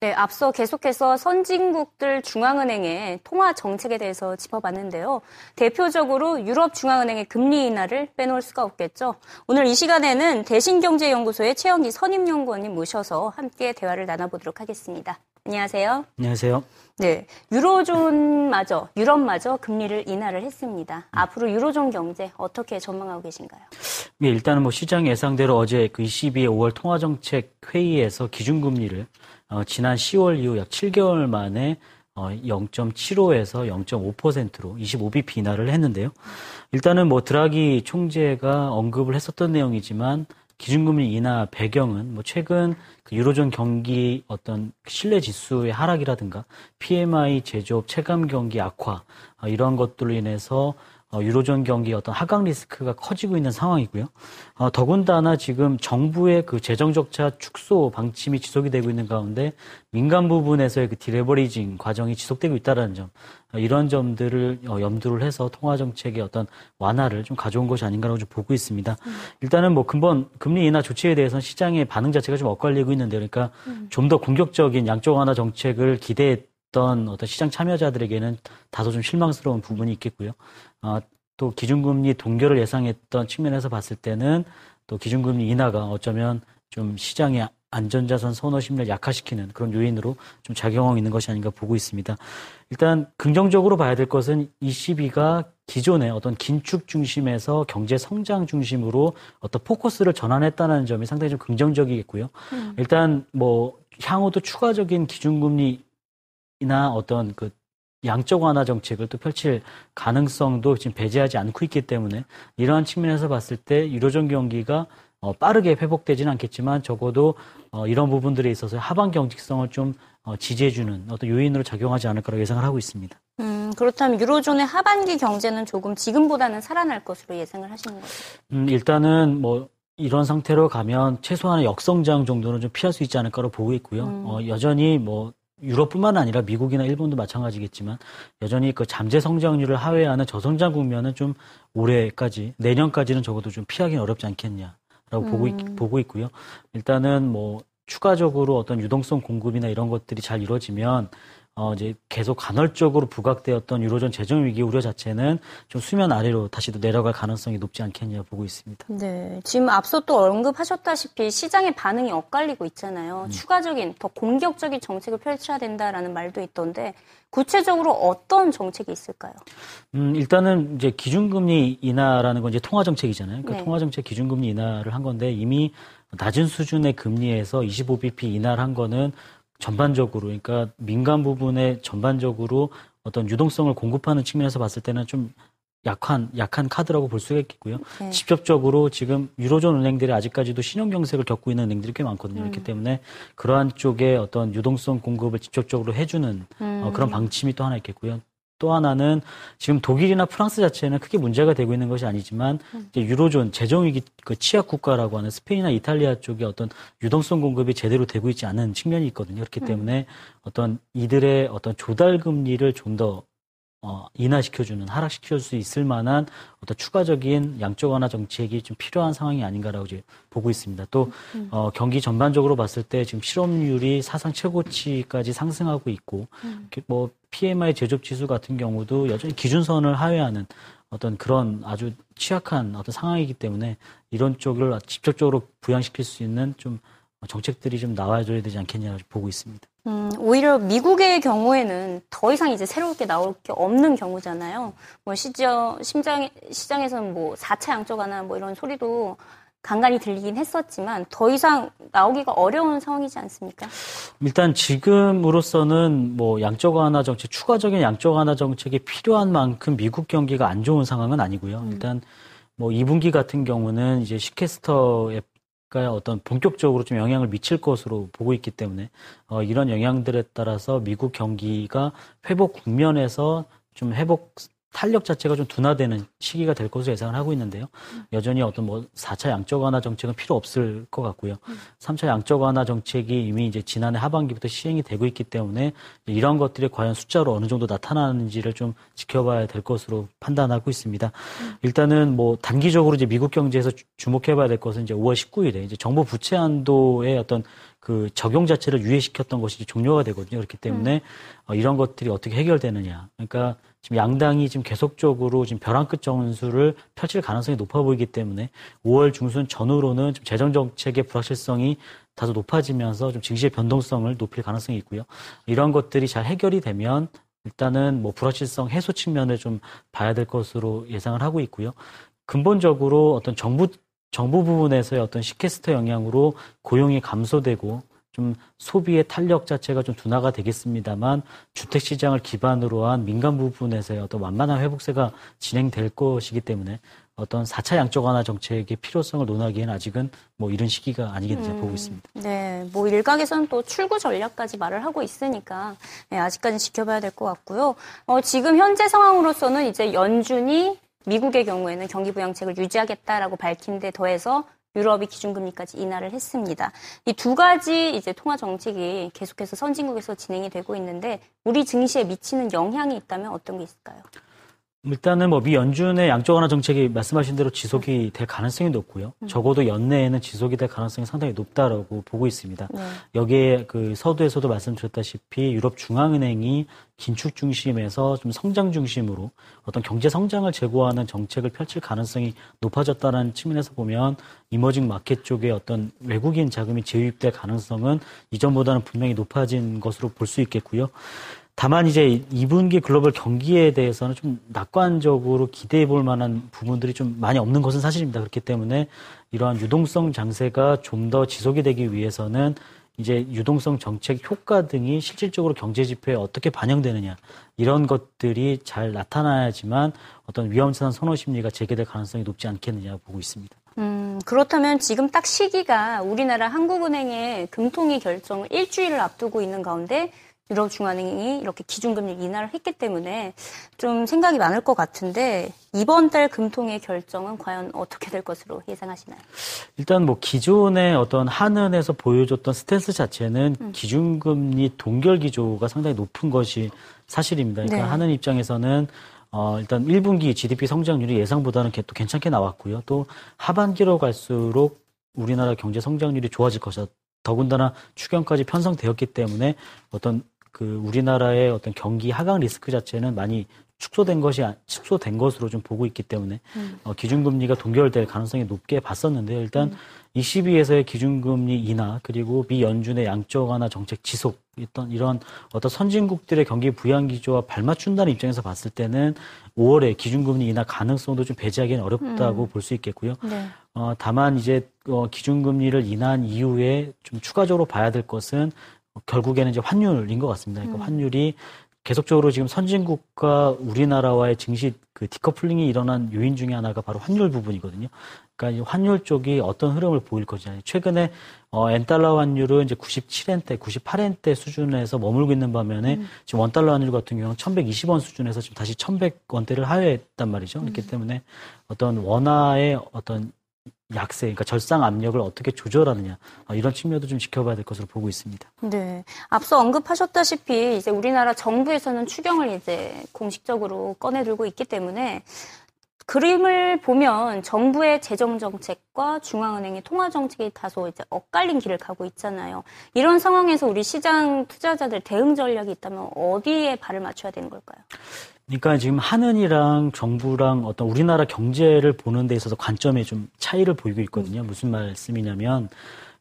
네, 앞서 계속해서 선진국들 중앙은행의 통화 정책에 대해서 짚어봤는데요. 대표적으로 유럽 중앙은행의 금리 인하를 빼놓을 수가 없겠죠. 오늘 이 시간에는 대신경제연구소의 최영기 선임연구원님 모셔서 함께 대화를 나눠보도록 하겠습니다. 안녕하세요. 안녕하세요. 네, 유로존마저 유럽마저 금리를 인하를 했습니다. 앞으로 유로존 경제 어떻게 전망하고 계신가요? 네, 일단은 뭐 시장 예상대로 어제 그 22의 5월 통화정책 회의에서 기준금리를 어, 지난 10월 이후 약 7개월 만에 어, 0.75에서 0.5%로 25bp 인하를 했는데요. 일단은 뭐 드라기 총재가 언급을 했었던 내용이지만 기준금리 인하 배경은 뭐 최근 그 유로존 경기 어떤 신뢰 지수의 하락이라든가 PMI 제조업 체감 경기 악화 어, 이러한 것들로 인해서 어, 유로존 경기 어떤 하강 리스크가 커지고 있는 상황이고요. 어, 더군다나 지금 정부의 그 재정 적자 축소 방침이 지속이 되고 있는 가운데 민간 부분에서의 그 디레버리징 과정이 지속되고 있다는 점, 어, 이런 점들을 어, 염두를 해서 통화 정책의 어떤 완화를 좀 가져온 것이 아닌가라고 좀 보고 있습니다. 음. 일단은 뭐 근본 금리 인하 조치에 대해서는 시장의 반응 자체가 좀 엇갈리고 있는데, 그러니까 음. 좀더 공격적인 양적 완화 정책을 기대했 어떤 어떤 시장 참여자들에게는 다소 좀 실망스러운 부분이 있겠고요. 어, 또 기준금리 동결을 예상했던 측면에서 봤을 때는 또 기준금리 인하가 어쩌면 좀 시장의 안전자산 선호 심리를 약화시키는 그런 요인으로 좀 작용하고 있는 것이 아닌가 보고 있습니다. 일단 긍정적으로 봐야 될 것은 ECB가 기존의 어떤 긴축 중심에서 경제 성장 중심으로 어떤 포커스를 전환했다는 점이 상당히 좀 긍정적이겠고요. 음. 일단 뭐 향후도 추가적인 기준금리 이나 어떤 그 양적 완화 정책을 또 펼칠 가능성도 지금 배제하지 않고 있기 때문에 이러한 측면에서 봤을 때 유로존 경기가 어, 빠르게 회복되지는 않겠지만 적어도 어, 이런 부분들에 있어서 하반 경직성을 좀 어, 지지해주는 어떤 요인으로 작용하지 않을까라고 예상을 하고 있습니다. 음, 그렇다면 유로존의 하반기 경제는 조금 지금보다는 살아날 것으로 예상을 하시는 거죠? 음, 일단은 뭐 이런 상태로 가면 최소한의 역성장 정도는 좀 피할 수 있지 않을까로 보고 있고요. 음. 어, 여전히 뭐 유럽뿐만 아니라 미국이나 일본도 마찬가지겠지만 여전히 그 잠재 성장률을 하회하는 저성장 국면은 좀 올해까지 내년까지는 적어도 좀 피하기는 어렵지 않겠냐라고 음. 보고 있, 보고 있고요. 일단은 뭐 추가적으로 어떤 유동성 공급이나 이런 것들이 잘 이루어지면 어, 이제 계속 간헐적으로 부각되었던 유로존 재정 위기 우려 자체는 좀 수면 아래로 다시 또 내려갈 가능성이 높지 않겠냐 보고 있습니다. 네. 지금 앞서 또 언급하셨다시피 시장의 반응이 엇갈리고 있잖아요. 음. 추가적인 더 공격적인 정책을 펼쳐야 된다라는 말도 있던데 구체적으로 어떤 정책이 있을까요? 음, 일단은 이제 기준금리 인하라는 건 이제 통화 정책이잖아요. 그러니까 네. 통화 정책 기준금리 인하를 한 건데 이미 낮은 수준의 금리에서 25bp 인하를 한 거는 전반적으로 그러니까 민간 부분에 전반적으로 어떤 유동성을 공급하는 측면에서 봤을 때는 좀 약한 약한 카드라고 볼 수가 있겠고요. 네. 직접적으로 지금 유로존 은행들이 아직까지도 신용 경색을 겪고 있는 은행들이 꽤 많거든요. 음. 그렇기 때문에 그러한 쪽에 어떤 유동성 공급을 직접적으로 해주는 어, 음. 어, 그런 방침이 또 하나 있겠고요. 또 하나는 지금 독일이나 프랑스 자체는 크게 문제가 되고 있는 것이 아니지만 음. 유로존 재정위기 그 취약 국가라고 하는 스페인이나 이탈리아 쪽에 어떤 유동성 공급이 제대로 되고 있지 않은 측면이 있거든요. 그렇기 음. 때문에 어떤 이들의 어떤 조달 금리를 좀더 어, 인하시켜주는, 하락시킬 수 있을 만한 어떤 추가적인 양적 완화 정책이 좀 필요한 상황이 아닌가라고 이제 보고 있습니다. 또, 음. 어, 경기 전반적으로 봤을 때 지금 실업률이 사상 최고치까지 상승하고 있고, 음. 뭐, PMI 제조업 지수 같은 경우도 여전히 기준선을 하회하는 어떤 그런 아주 취약한 어떤 상황이기 때문에 이런 쪽을 직접적으로 부양시킬 수 있는 좀 정책들이 좀 나와줘야 되지 않겠냐 보고 있습니다. 음, 오히려 미국의 경우에는 더 이상 이제 새롭게 나올 게 없는 경우잖아요. 뭐 시저 심장 시장에서는 뭐 4차 양적 완화 뭐 이런 소리도 간간히 들리긴 했었지만 더 이상 나오기가 어려운 상황이지 않습니까? 일단 지금으로서는 뭐 양적 완화 정책 추가적인 양적 완화 정책이 필요한 만큼 미국 경기가 안 좋은 상황은 아니고요. 음. 일단 뭐 2분기 같은 경우는 이제 시캐스터의 가 어떤 본격적으로 좀 영향을 미칠 것으로 보고 있기 때문에 어, 이런 영향들에 따라서 미국 경기가 회복 국면에서 좀 회복 탄력 자체가 좀 둔화되는 시기가 될 것으로 예상을 하고 있는데요. 여전히 어떤 뭐 4차 양적 완화 정책은 필요 없을 것 같고요. 3차 양적 완화 정책이 이미 이제 지난해 하반기부터 시행이 되고 있기 때문에 이런 것들이 과연 숫자로 어느 정도 나타나는지를 좀 지켜봐야 될 것으로 판단하고 있습니다. 일단은 뭐 단기적으로 이제 미국 경제에서 주목해봐야 될 것은 이제 5월 19일에 이제 정부 부채 한도의 어떤 그 적용 자체를 유예시켰던 것이 종료가 되거든요. 그렇기 때문에 음. 어, 이런 것들이 어떻게 해결되느냐. 그러니까 지금 양당이 지금 계속적으로 지금 벼랑 끝 정수를 펼칠 가능성이 높아 보이기 때문에 5월 중순 전후로는 좀 재정 정책의 불확실성이 다소 높아지면서 좀 증시의 변동성을 높일 가능성이 있고요. 이런 것들이 잘 해결이 되면 일단은 뭐 불확실성 해소 측면을 좀 봐야 될 것으로 예상을 하고 있고요. 근본적으로 어떤 정부 정부 부분에서의 어떤 시캐스터 영향으로 고용이 감소되고 좀 소비의 탄력 자체가 좀 둔화가 되겠습니다만 주택 시장을 기반으로 한 민간 부분에서의 어떤 완만한 회복세가 진행될 것이기 때문에 어떤 4차 양적 완화 정책의 필요성을 논하기에는 아직은 뭐 이런 시기가 아니겠는지 음, 보고 있습니다. 네, 뭐 일각에서는 또 출구 전략까지 말을 하고 있으니까 네, 아직까지는 지켜봐야 될 것 같고요. 어, 지금 현재 상황으로서는 이제 연준이 미국의 경우에는 경기 부양책을 유지하겠다라고 밝힌 데 더해서 유럽이 기준금리까지 인하를 했습니다. 이 두 가지 이제 통화 정책이 계속해서 선진국에서 진행이 되고 있는데 우리 증시에 미치는 영향이 있다면 어떤 게 있을까요? 일단은 뭐 미 연준의 양적 완화 정책이 말씀하신 대로 지속이 될 가능성이 높고요. 음. 적어도 연내에는 지속이 될 가능성이 상당히 높다라고 보고 있습니다. 네. 여기에 그 서두에서도 말씀드렸다시피 유럽 중앙은행이 긴축 중심에서 좀 성장 중심으로 어떤 경제 성장을 제고하는 정책을 펼칠 가능성이 높아졌다는 측면에서 보면 이머징 마켓 쪽에 어떤 외국인 자금이 재유입될 가능성은 이전보다는 분명히 높아진 것으로 볼 수 있겠고요. 다만 이제 2분기 글로벌 경기에 대해서는 좀 낙관적으로 기대해 볼 만한 부분들이 좀 많이 없는 것은 사실입니다. 그렇기 때문에 이러한 유동성 장세가 좀 더 지속이 되기 위해서는 이제 유동성 정책 효과 등이 실질적으로 경제 지표에 어떻게 반영되느냐 이런 것들이 잘 나타나야지만 어떤 위험천한 선호 심리가 재개될 가능성이 높지 않겠느냐 보고 있습니다. 음, 그렇다면 지금 딱 시기가 우리나라 한국은행의 금통위 결정을 일주일을 앞두고 있는 가운데 유럽 중앙은행이 이렇게 기준금리 인하를 했기 때문에 좀 생각이 많을 것 같은데 이번 달 금통의 결정은 과연 어떻게 될 것으로 예상하시나요? 일단 뭐 기존의 어떤 한은에서 보여줬던 스탠스 자체는 음. 기준금리 동결 기조가 상당히 높은 것이 사실입니다. 그러니까 네. 한은 입장에서는 어, 일단 1분기 GDP 성장률이 예상보다는 또 괜찮게 나왔고요. 또 하반기로 갈수록 우리나라 경제 성장률이 좋아질 것이다. 더군다나 추경까지 편성되었기 때문에 어떤 그 우리나라의 어떤 경기 하강 리스크 자체는 많이 축소된 것이 축소된 것으로 좀 보고 있기 때문에 음. 어, 기준금리가 동결될 가능성이 높게 봤었는데요. 일단 음. 22에서의 기준금리 인하 그리고 미 연준의 양적 완화 정책 지속 어떤 이런 어떤 선진국들의 경기 부양 기조와 발맞춘다는 입장에서 봤을 때는 5월에 기준금리 인하 가능성도 좀 배제하기는 어렵다고 음. 볼수 있겠고요. 네. 어, 다만 이제 어, 기준금리를 인한 이후에 좀 추가적으로 봐야 될 것은 결국에는 이제 환율인 것 같습니다. 그러니까 음. 환율이 계속적으로 지금 선진국과 우리나라와의 증시 그 디커플링이 일어난 요인 중에 하나가 바로 환율 부분이거든요. 그러니까 환율 쪽이 어떤 흐름을 보일 것이냐. 최근에 어, 엔달러 환율은 이제 97엔대, 98엔대 수준에서 머물고 있는 반면에 음. 지금 원달러 환율 같은 경우는 1120원 수준에서 지금 다시 1100원대를 하회했단 말이죠. 그렇기 음. 때문에 어떤 원화의 어떤 약세, 그러니까 절상 압력을 어떻게 조절하느냐 어, 이런 측면도 좀 지켜봐야 될 것으로 보고 있습니다. 네, 앞서 언급하셨다시피 이제 우리나라 정부에서는 추경을 이제 공식적으로 꺼내들고 있기 때문에 그림을 보면 정부의 재정 정책과 중앙은행의 통화 정책이 다소 이제 엇갈린 길을 가고 있잖아요. 이런 상황에서 우리 시장 투자자들 대응 전략이 있다면 어디에 발을 맞춰야 되는 걸까요? 그러니까 지금 한은이랑 정부랑 어떤 우리나라 경제를 보는 데 있어서 관점에 좀 차이를 보이고 있거든요. 무슨 말씀이냐면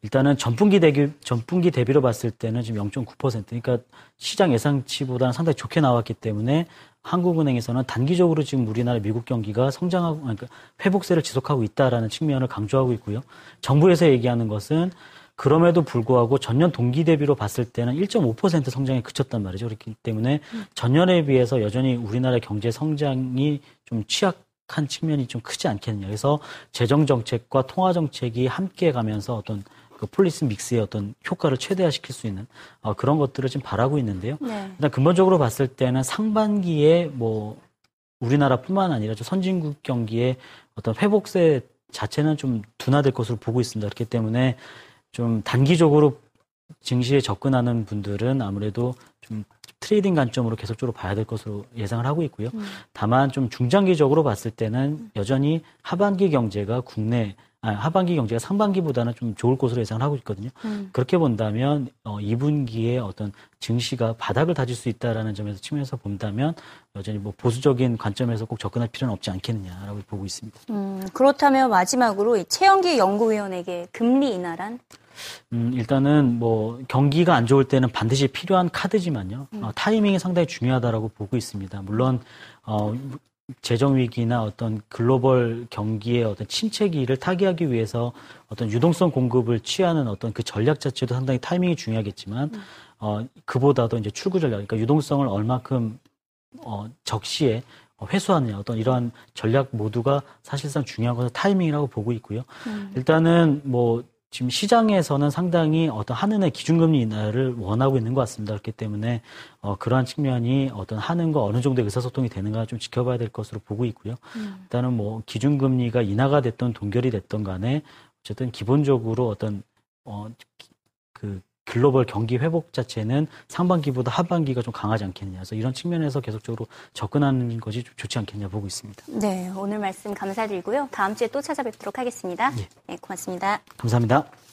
일단은 전분기 대비 전분기 대비로 봤을 때는 지금 0.9% 그러니까 시장 예상치보다는 상당히 좋게 나왔기 때문에 한국은행에서는 단기적으로 지금 우리나라 미국 경기가 성장하고 그러니까 회복세를 지속하고 있다라는 측면을 강조하고 있고요. 정부에서 얘기하는 것은 그럼에도 불구하고 전년 동기 대비로 봤을 때는 1.5% 성장에 그쳤단 말이죠. 그렇기 때문에 전년에 비해서 여전히 우리나라 경제 성장이 좀 취약 한 측면이 좀 크지 않겠느냐. 그래서 재정 정책과 통화 정책이 함께 가면서 어떤 그 policy mix의 어떤 효과를 최대화시킬 수 있는 어, 그런 것들을 지금 바라고 있는데요. 네. 일단 근본적으로 봤을 때는 상반기에 뭐 우리나라뿐만 아니라 선진국 경기의 어떤 회복세 자체는 좀 둔화될 것으로 보고 있습니다. 그렇기 때문에 좀 단기적으로 증시에 접근하는 분들은 아무래도 좀 trading 관점으로 계속적으로 봐야 될 것으로 예상을 하고 있고요. 음. 다만 좀 중장기적으로 봤을 때는 여전히 하반기 경제가 국내 아, 하반기 경제가 상반기보다는 좀 좋을 것으로 예상을 하고 있거든요. 음. 그렇게 본다면 어, 2분기에 어떤 증시가 바닥을 다질 수 있다라는 점에서 측면에서 본다면 여전히 뭐 보수적인 관점에서 꼭 접근할 필요는 없지 않겠느냐라고 보고 있습니다. 음, 그렇다면 마지막으로 최영기 연구위원에게 금리 인하란? 음, 일단은 뭐 경기가 안 좋을 때는 반드시 필요한 카드지만요. 음. 어, 타이밍이 상당히 중요하다라고 보고 있습니다. 물론 어, 재정 위기나 어떤 글로벌 경기의 어떤 침체기를 타개하기 위해서 어떤 유동성 공급을 취하는 어떤 그 전략 자체도 상당히 타이밍이 중요하겠지만 음. 어 그보다도 이제 출구 전략, 그러니까 유동성을 얼마큼 어 적시에 회수하느냐 어떤 이러한 전략 모두가 사실상 중요한 것은 타이밍이라고 보고 있고요. 음. 일단은 뭐 지금 시장에서는 상당히 어떤 한은의 기준금리 인하를 원하고 있는 것 같습니다. 그렇기 때문에 어, 그러한 측면이 어떤 한은과 어느 정도의 의사소통이 되는가 좀 지켜봐야 될 것으로 보고 있고요. 음. 일단은 뭐 기준금리가 인하가 됐던 동결이 됐던 간에 어쨌든 기본적으로 어떤 어, 그 글로벌 경기 회복 자체는 상반기보다 하반기가 좀 강하지 않겠냐. 그래서 이런 측면에서 계속적으로 접근하는 것이 좀 좋지 않겠냐 보고 있습니다. 네, 오늘 말씀 감사드리고요. 다음 주에 또 찾아뵙도록 하겠습니다. 예. 네, 고맙습니다. 감사합니다.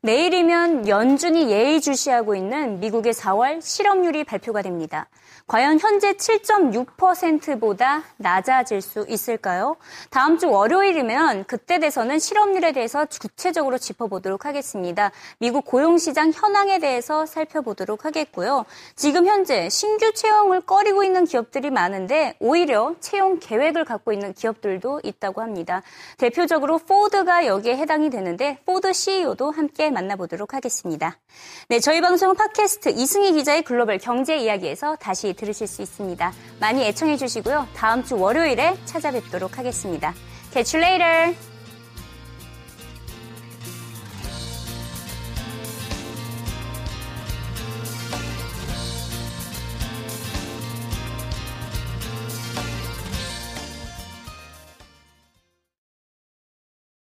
내일이면 연준이 예의주시하고 있는 미국의 4월 실업률이 발표가 됩니다. 과연 현재 7.6%보다 낮아질 수 있을까요? 다음 주 월요일이면 그때 돼서는 실업률에 대해서 구체적으로 짚어보도록 하겠습니다. 미국 고용시장 현황에 대해서 살펴보도록 하겠고요. 지금 현재 신규 채용을 꺼리고 있는 기업들이 많은데 오히려 채용 계획을 갖고 있는 기업들도 있다고 합니다. 대표적으로 포드가 여기에 해당이 되는데 포드 CEO도 함께 만나보도록 하겠습니다. 네, 저희 방송은 팟캐스트 이승희 기자의 글로벌 경제 이야기에서 다시 들으실 수 있습니다. 많이 애청해 주시고요. 다음 주 월요일에 찾아뵙도록 하겠습니다. Catch you later!